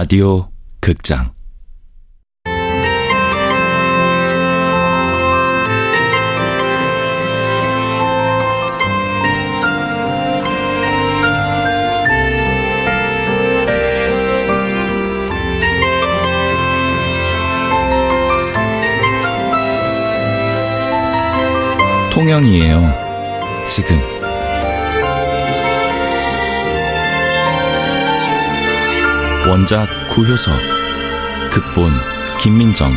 라디오 극장 통영이에요. 지금. 원작 구효서. 극본 김민정.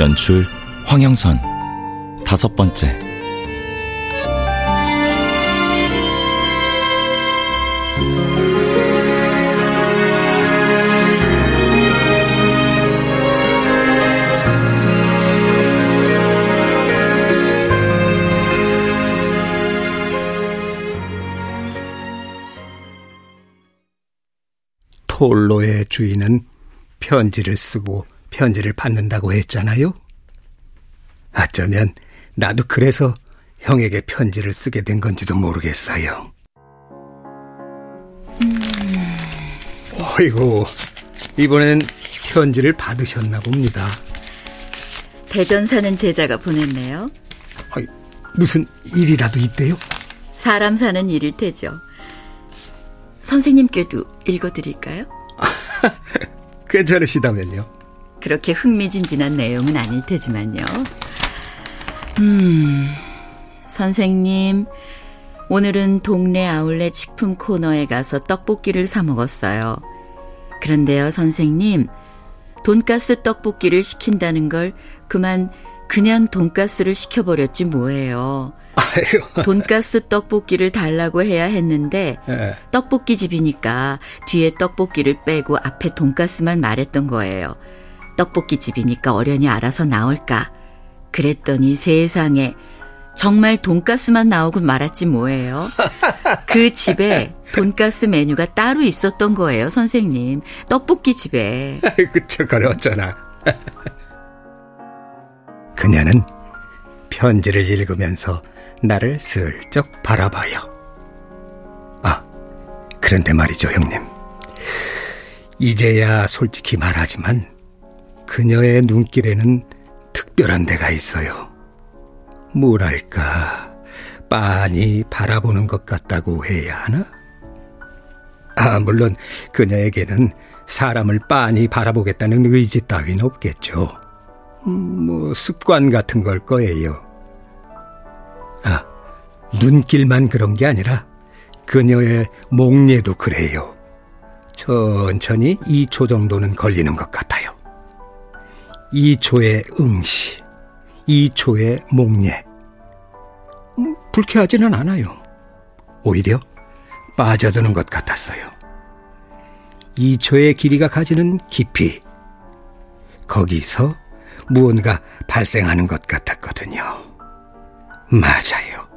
연출 황영선. 다섯 번째 톨로의 주인은 편지를 쓰고 편지를 받는다고 했잖아요. 어쩌면 나도 그래서 형에게 편지를 쓰게 된 건지도 모르겠어요. 음... 어이구, 이번엔 편지를 받으셨나 봅니다. 대전 사는 제자가 보냈네요. 아니, 무슨 일이라도 있대요? 사람 사는 일일 테죠. 선생님께도 읽어드릴까요? 괜찮으시다면요. 그렇게 흥미진진한 내용은 아닐 테지만요. 음, 선생님, 오늘은 동네 아울렛 식품 코너에 가서 떡볶이를 사 먹었어요. 그런데요, 선생님, 돈가스 떡볶이를 시킨다는 걸 그만 그냥 돈가스를 시켜버렸지 뭐예요. 돈가스 떡볶이를 달라고 해야 했는데 네. 떡볶이 집이니까 뒤에 떡볶이를 빼고 앞에 돈가스만 말했던 거예요. 떡볶이 집이니까 어련히 알아서 나올까. 그랬더니 세상에 정말 돈가스만 나오고 말았지 뭐예요. 그 집에 돈가스 메뉴가 따로 있었던 거예요, 선생님. 떡볶이 집에. 아이고, 저걸 어쩌나. 그녀는 편지를 읽으면서 나를 슬쩍 바라봐요. 아, 그런데 말이죠, 형님. 이제야 솔직히 말하지만 그녀의 눈길에는 특별한 데가 있어요. 뭐랄까, 빤히 바라보는 것 같다고 해야 하나? 아, 물론 그녀에게는 사람을 빤히 바라보겠다는 의지 따윈 없겠죠. 음, 뭐 습관 같은 걸 거예요. 아, 눈길만 그런 게 아니라 그녀의 목례도 그래요. 천천히 2초 정도는 걸리는 것 같아요. 2초의 응시, 2초의 목례. 음, 불쾌하지는 않아요. 오히려 빠져드는 것 같았어요. 2초의 길이가 가지는 깊이. 거기서 무언가 발생하는 것 같았거든요. 맞아요.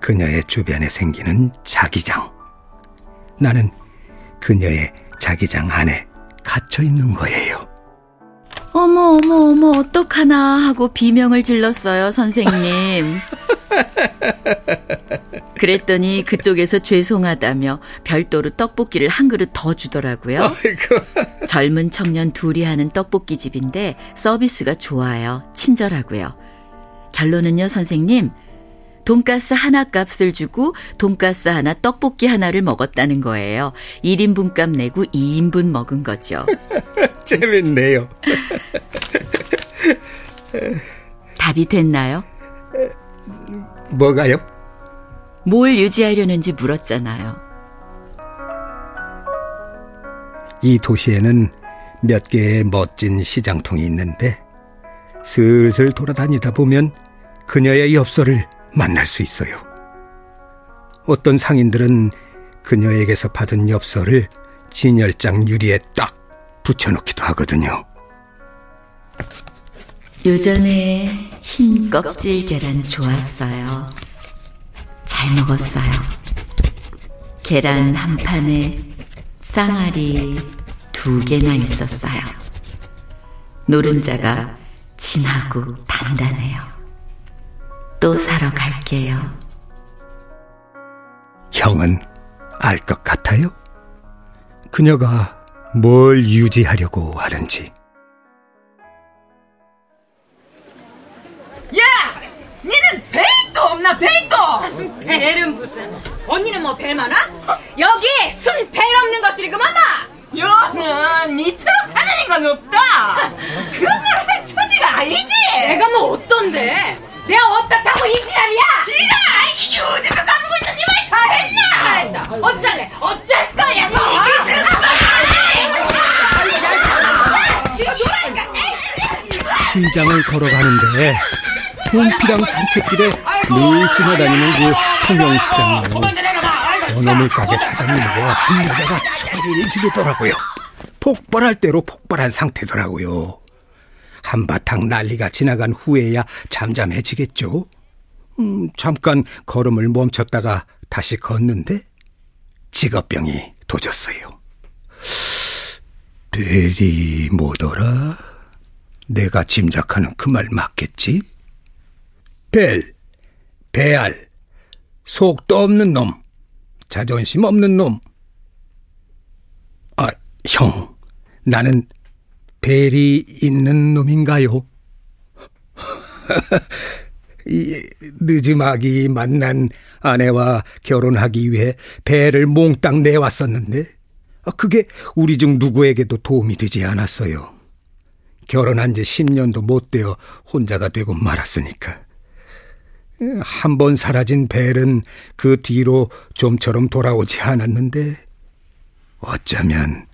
그녀의 주변에 생기는 자기장. 나는 그녀의 자기장 안에 갇혀 있는 거예요. 어머, 어머, 어머, 어떡하나 하고 비명을 질렀어요, 선생님. 그랬더니 그쪽에서 죄송하다며 별도로 떡볶이를 한 그릇 더 주더라고요. 아이고. 젊은 청년 둘이 하는 떡볶이 집인데 서비스가 좋아요. 친절하고요. 결론은요, 선생님. 돈가스 하나 값을 주고 돈가스 하나 떡볶이 하나를 먹었다는 거예요. 1인분 값 내고 2인분 먹은 거죠. 재밌네요. 답이 됐나요? 뭐가요? 뭘 유지하려는지 물었잖아요. 이 도시에는 몇 개의 멋진 시장통이 있는데 슬슬 돌아다니다 보면 그녀의 엽서를 만날 수 있어요. 어떤 상인들은 그녀에게서 받은 엽서를 진열장 유리에 딱 붙여놓기도 하거든요. 요전에 흰 껍질 계란 좋았어요. 잘 먹었어요. 계란 한 판에 쌍알이 두 개나 있었어요. 노른자가 진하고 단단해요. 또 사러 갈게요. 형은 알 것 같아요? 그녀가 뭘 유지하려고 하는지. 야! 니는 배도 없나 배도! 배는 무슨 언니는 뭐 배 많아? 여기 순 배 없는 것들이 그만마 여는 니처럼 사는 인간 없다! 그런 말 할 처지가 아니지! 내가 뭐 어떤데? 내가 어떻다고 이 지랄이야! 지랄! 이게 어디서 까불고 있는 니말 다 했나 했다. 어쩔래 어쩔 거야 뭐 이거 노라니까 시장을 걸어가는데 봄피랑 산책길에 늘 지나다니는 그 통영시장이요. 원어물 가게 사장님과 한 여자가 소리를 지르더라고요. 폭발할 대로 폭발한 상태더라고요. 한바탕 난리가 지나간 후에야 잠잠해지겠죠. 음, 잠깐 걸음을 멈췄다가 다시 걷는데 직업병이 도졌어요. 벨이 뭐더라? 내가 짐작하는 그 말 맞겠지? 벨, 배알, 속도 없는 놈, 자존심 없는 놈. 아, 형, 나는 벨이 있는 놈인가요? 이 늦음하기 만난 아내와 결혼하기 위해 배를 몽땅 내왔었는데 아, 그게 우리 중 누구에게도 도움이 되지 않았어요. 결혼한 지 10년도 못 되어 혼자가 되고 말았으니까. 한 번 사라진 벨은 그 뒤로 좀처럼 돌아오지 않았는데 어쩌면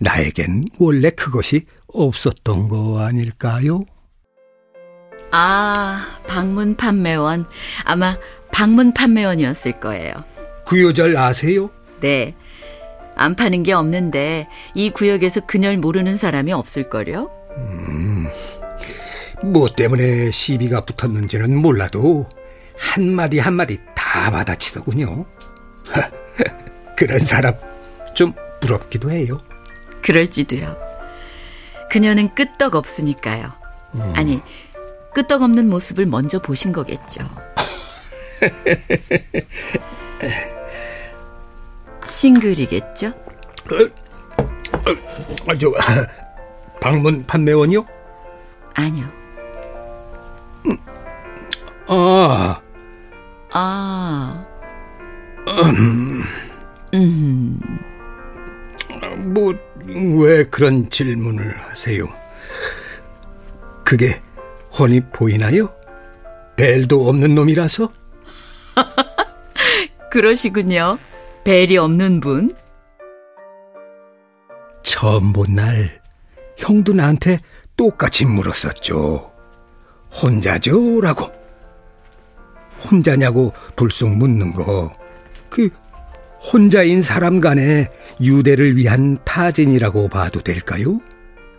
나에겐 원래 그것이 없었던 거 아닐까요? 아, 방문 판매원. 아마 방문 판매원이었을 거예요. 구요절 아세요? 네. 안 파는 게 없는데 이 구역에서 그녀를 모르는 사람이 없을걸요? 뭐 때문에 시비가 붙었는지는 몰라도 한마디 한마디 다 받아치더군요. 그런 사람 좀 부럽기도 해요. 그럴지도요. 그녀는 끄떡 없으니까요. 아니, 끄떡 없는 모습을 먼저 보신 거겠죠. 싱글이겠죠? 아, 저 방문 판매원이요? 아니요. 아, 아. 음. 뭐 왜 그런 질문을 하세요? 그게 훤히 보이나요? 벨도 없는 놈이라서? 그러시군요. 벨이 없는 분. 처음 본 날 형도 나한테 똑같이 물었었죠. 혼자죠? 라고. 혼자냐고 불쑥 묻는 거. 그 혼자인 사람 간의 유대를 위한 타진이라고 봐도 될까요?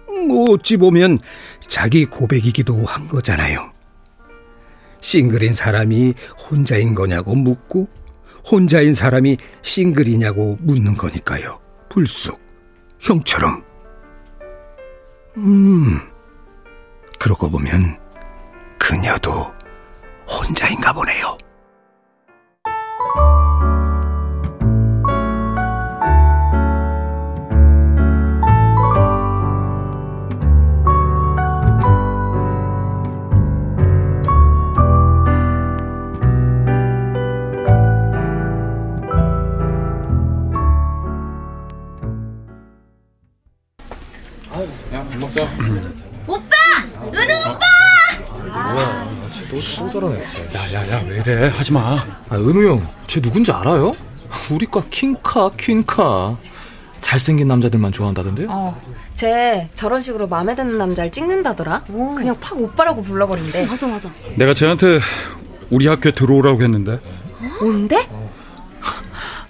뭐 어찌 보면 자기 고백이기도 한 거잖아요. 싱글인 사람이 혼자인 거냐고 묻고 혼자인 사람이 싱글이냐고 묻는 거니까요. 불쑥 형처럼. 음, 그러고 보면 그녀도 혼자인가 보네요. 야야야 왜 이래 하지마 아, 은우 형쟤 누군지 알아요? 우리과 킹카 퀸카 잘생긴 남자들만 좋아한다던데요? 어, 쟤 저런 식으로 마음에 드는 남자를 찍는다더라. 그냥 팍 오빠라고 불러버린대. 맞아 맞아. 내가 쟤한테 우리 학교에 들어오라고 했는데 뭔데?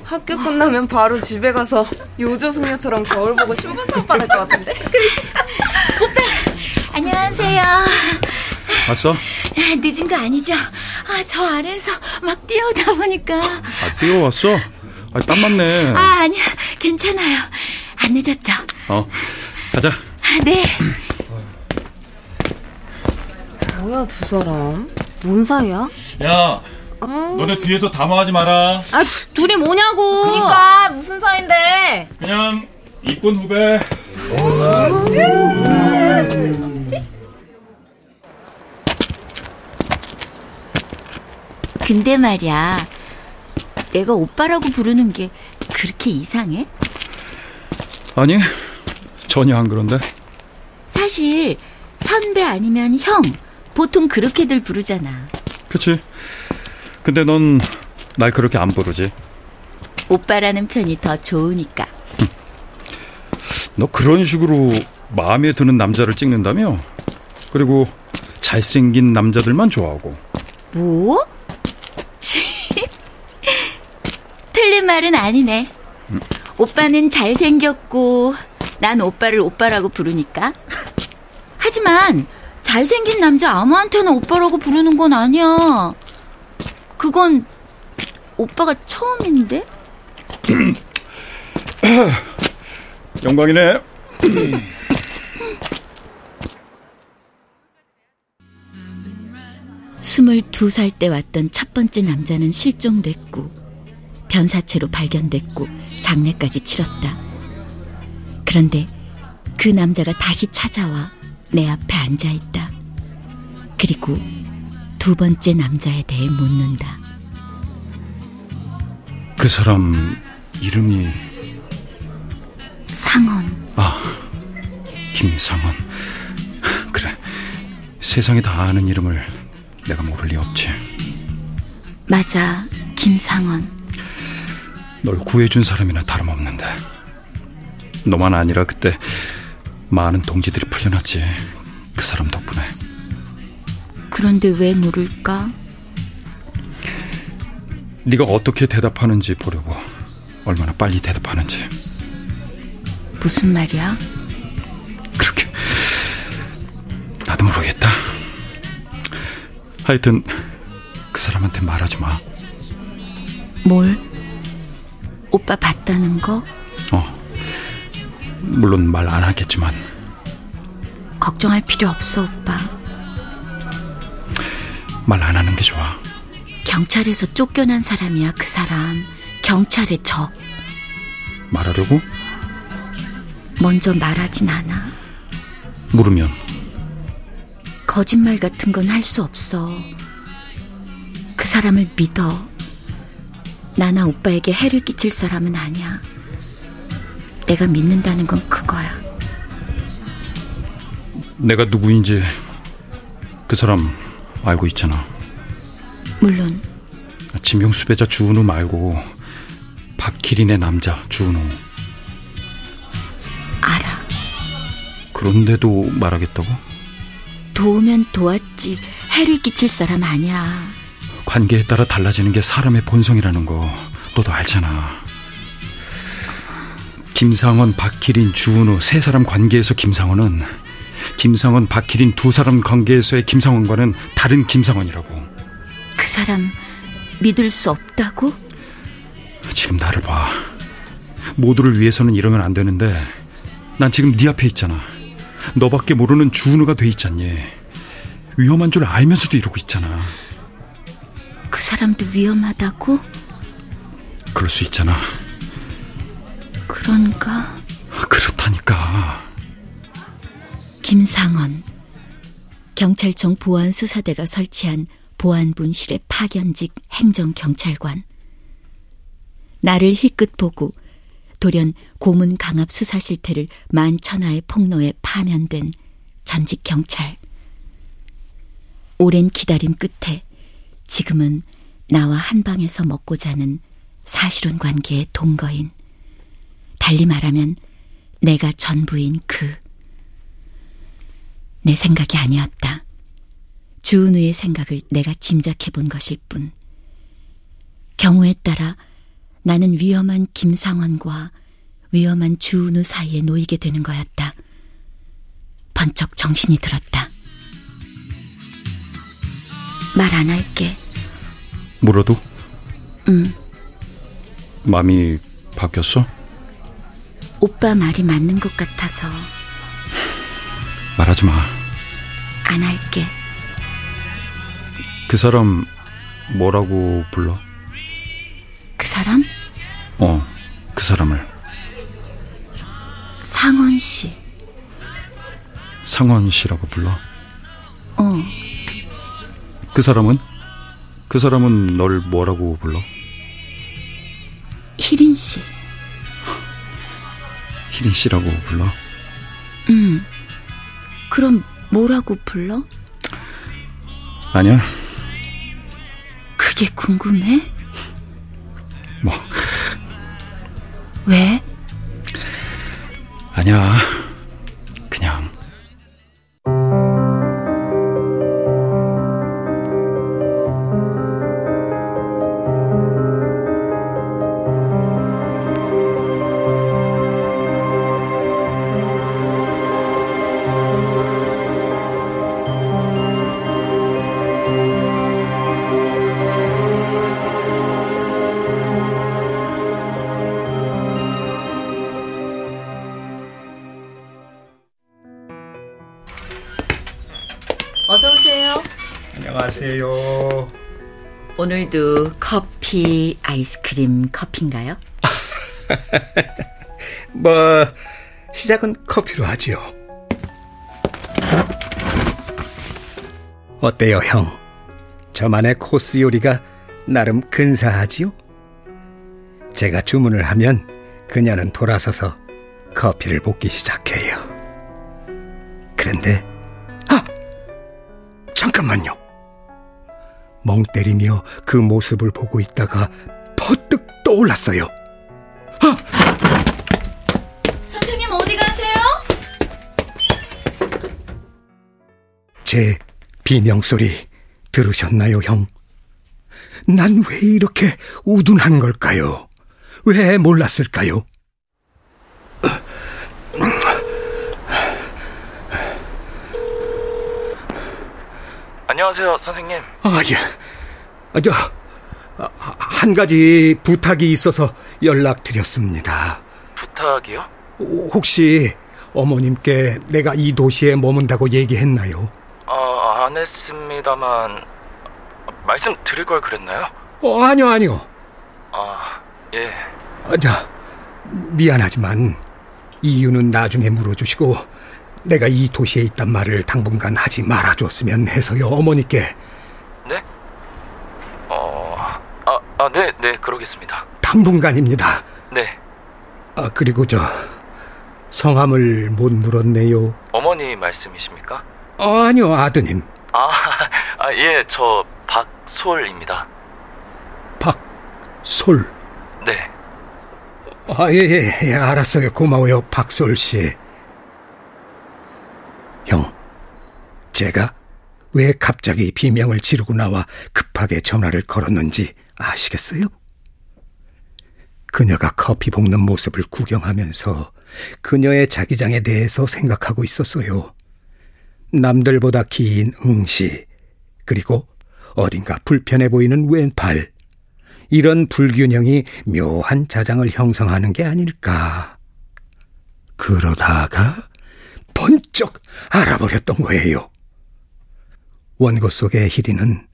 학교 끝나면 바로 집에 가서 요조숙녀처럼 거울 보고 신부수업 받을 것 같은데? 안녕하세요. 왔어? 늦은 거 아니죠? 아, 저 아래에서 막 뛰어오다 보니까. 아 뛰어왔어? 아 땀 맞네 아, 아니야. 괜찮아요. 안 늦었죠? 어 가자 아, 네. 뭐야 두 사람? 뭔 사이야? 야 너네 뒤에서 담화하지 마라 아 둘이 뭐냐고. 그니까 무슨 사이인데? 그냥 이쁜 후배. 근데 말이야, 내가 오빠라고 부르는 게 그렇게 이상해? 아니, 전혀 안 그런데. 사실 선배 아니면 형 보통 그렇게들 부르잖아. 그치. 근데 넌 날 그렇게 안 부르지. 오빠라는 편이 더 좋으니까. 너 그런 식으로 마음에 드는 남자를 찍는다며? 그리고 잘생긴 남자들만 좋아하고. 뭐? 치. 틀린 말은 아니네. 오빠는 잘생겼고 난 오빠를 오빠라고 부르니까. 하지만 잘생긴 남자 아무한테나 오빠라고 부르는 건 아니야. 그건 오빠가 처음인데? 영광이네. 스물두 살 때 왔던 첫 번째 남자는 실종됐고 변사체로 발견됐고 장례까지 치렀다. 그런데 그 남자가 다시 찾아와 내 앞에 앉아 있다. 그리고 두 번째 남자에 대해 묻는다. 그 사람 이름이 상원. 아 김상원. 그래 세상에 다 아는 이름을 내가 모를 리 없지. 맞아, 김상원. 널 구해준 사람이나 다름없는데 너만 아니라 그때 많은 동지들이 풀려났지. 그 사람 덕분에. 그런데 왜 물을까? 네가 어떻게 대답하는지 보려고. 얼마나 빨리 대답하는지. 무슨 말이야? 그렇게 나도 모르겠다. 하여튼 그 사람한테 말하지 마. 뭘? 오빠 봤다는 거? 어. 물론 말 안 하겠지만 걱정할 필요 없어, 오빠. 말 안 하는 게 좋아. 경찰에서 쫓겨난 사람이야, 그 사람. 경찰의 적. 말하려고? 먼저 말하진 않아. 물으면 거짓말 같은 건 할 수 없어. 그 사람을 믿어. 나나 오빠에게 해를 끼칠 사람은 아니야. 내가 믿는다는 건 그거야. 내가 누구인지 그 사람 알고 있잖아. 물론 진명 수 배자 주은우 말고 박기린의 남자 주은우. 알아. 그런데도 말하겠다고? 도우면 도왔지. 해를 끼칠 사람 아니야. 관계에 따라 달라지는 게 사람의 본성이라는 거 너도 알잖아. 김상원, 박기린, 주은우 세 사람 관계에서 김상원은 김상원, 박기린 두 사람 관계에서의 김상원과는 다른 김상원이라고. 그 사람 믿을 수 없다고? 지금 나를 봐. 모두를 위해서는 이러면 안 되는데 난 지금 네 앞에 있잖아. 너밖에 모르는 주은우가 돼 있잖니. 위험한 줄 알면서도 이러고 있잖아. 그 사람도 위험하다고? 그럴 수 있잖아. 그런가? 그렇다니까. 김상원. 경찰청 보안수사대가 설치한 보안분실의 파견직 행정경찰관. 나를 힐끗 보고 돌연 고문 강압 수사 실태를 만천하의 폭로에 파면된 전직 경찰. 오랜 기다림 끝에 지금은 나와 한 방에서 먹고 자는 사실혼 관계의 동거인. 달리 말하면 내가 전부인 그. 내 생각이 아니었다. 주은우의 생각을 내가 짐작해 본 것일 뿐. 경우에 따라 나는 위험한 김상원과 위험한 주은우 사이에 놓이게 되는 거였다. 번쩍 정신이 들었다. 말 안 할게. 물어도 응. 마음이 바뀌었어? 오빠 말이 맞는 것 같아서 말하지 마. 안 할게. 그 사람 뭐라고 불러? 그 사람? 어, 그 사람을. 상원 씨. 상원 씨라고 불러? 어. 그 사람은? 그 사람은 널 뭐라고 불러? 희린 씨. 희린 씨라고 불러? 음. 그럼 뭐라고 불러? 아니야. 그게 궁금해? 뭐. 왜? 아니야. 어서 오세요. 안녕하세요. 오늘도 커피, 아이스크림, 커피인가요? 뭐 시작은 커피로 하지요. 어때요, 형? 저만의 코스 요리가 나름 근사하지요? 제가 주문을 하면 그녀는 돌아서서 커피를 볶기 시작해요. 그런데 아! 잠깐만요. 멍 때리며 그 모습을 보고 있다가 퍼뜩 떠올랐어요. 선생님 어디 가세요? 제 비명소리 들으셨나요, 형? 난 왜 이렇게 우둔한 걸까요? 왜 몰랐을까요? 안녕하세요, 선생님. 아, 예. 아, 저, 아, 한 가지 부탁이 있어서 연락드렸습니다. 부탁이요? 혹시 어머님께 내가 이 도시에 머문다고 얘기했나요? 아, 안 했습니다만 말씀 드릴 걸 그랬나요? 어, 아니요, 아니요. 아, 예. 아, 자, 미안하지만 이유는 나중에 물어주시고 내가 이 도시에 있단 말을 당분간 하지 말아줬으면 해서요, 어머니께. 네? 어, 아, 아, 네, 네, 그러겠습니다. 당분간입니다. 네. 아, 그리고 저 성함을 못 물었네요. 어머니 말씀이십니까? 어, 아니요, 아드님. 아, 아, 예, 저 박솔입니다. 박솔. 네. 아, 예, 예, 예, 알았어요. 고마워요, 박솔 씨. 형, 제가 왜 갑자기 비명을 지르고 나와 급하게 전화를 걸었는지 아시겠어요? 그녀가 커피 볶는 모습을 구경하면서 그녀의 자기장에 대해서 생각하고 있었어요. 남들보다 긴 응시, 그리고 어딘가 불편해 보이는 왼팔. 이런 불균형이 묘한 자장을 형성하는 게 아닐까. 그러다가 번쩍 알아버렸던 거예요. 원고 속의 희리는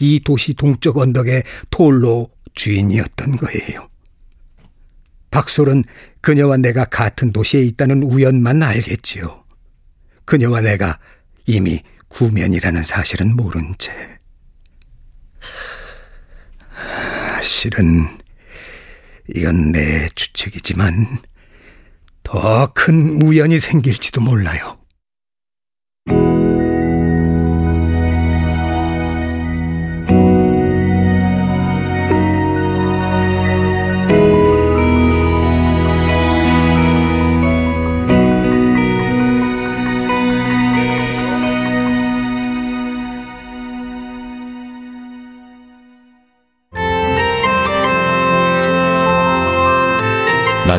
이 도시 동쪽 언덕의 톨로 주인이었던 거예요. 박솔은 그녀와 내가 같은 도시에 있다는 우연만 알겠지요. 그녀와 내가 이미 구면이라는 사실은 모른 채. 실은 이건 내 추측이지만 더 큰 우연이 생길지도 몰라요.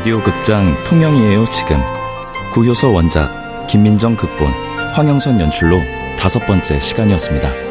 라디오 극장 통영이에요 지금 구효서 원작 김민정 극본 황영선 연출로 다섯 번째 시간이었습니다.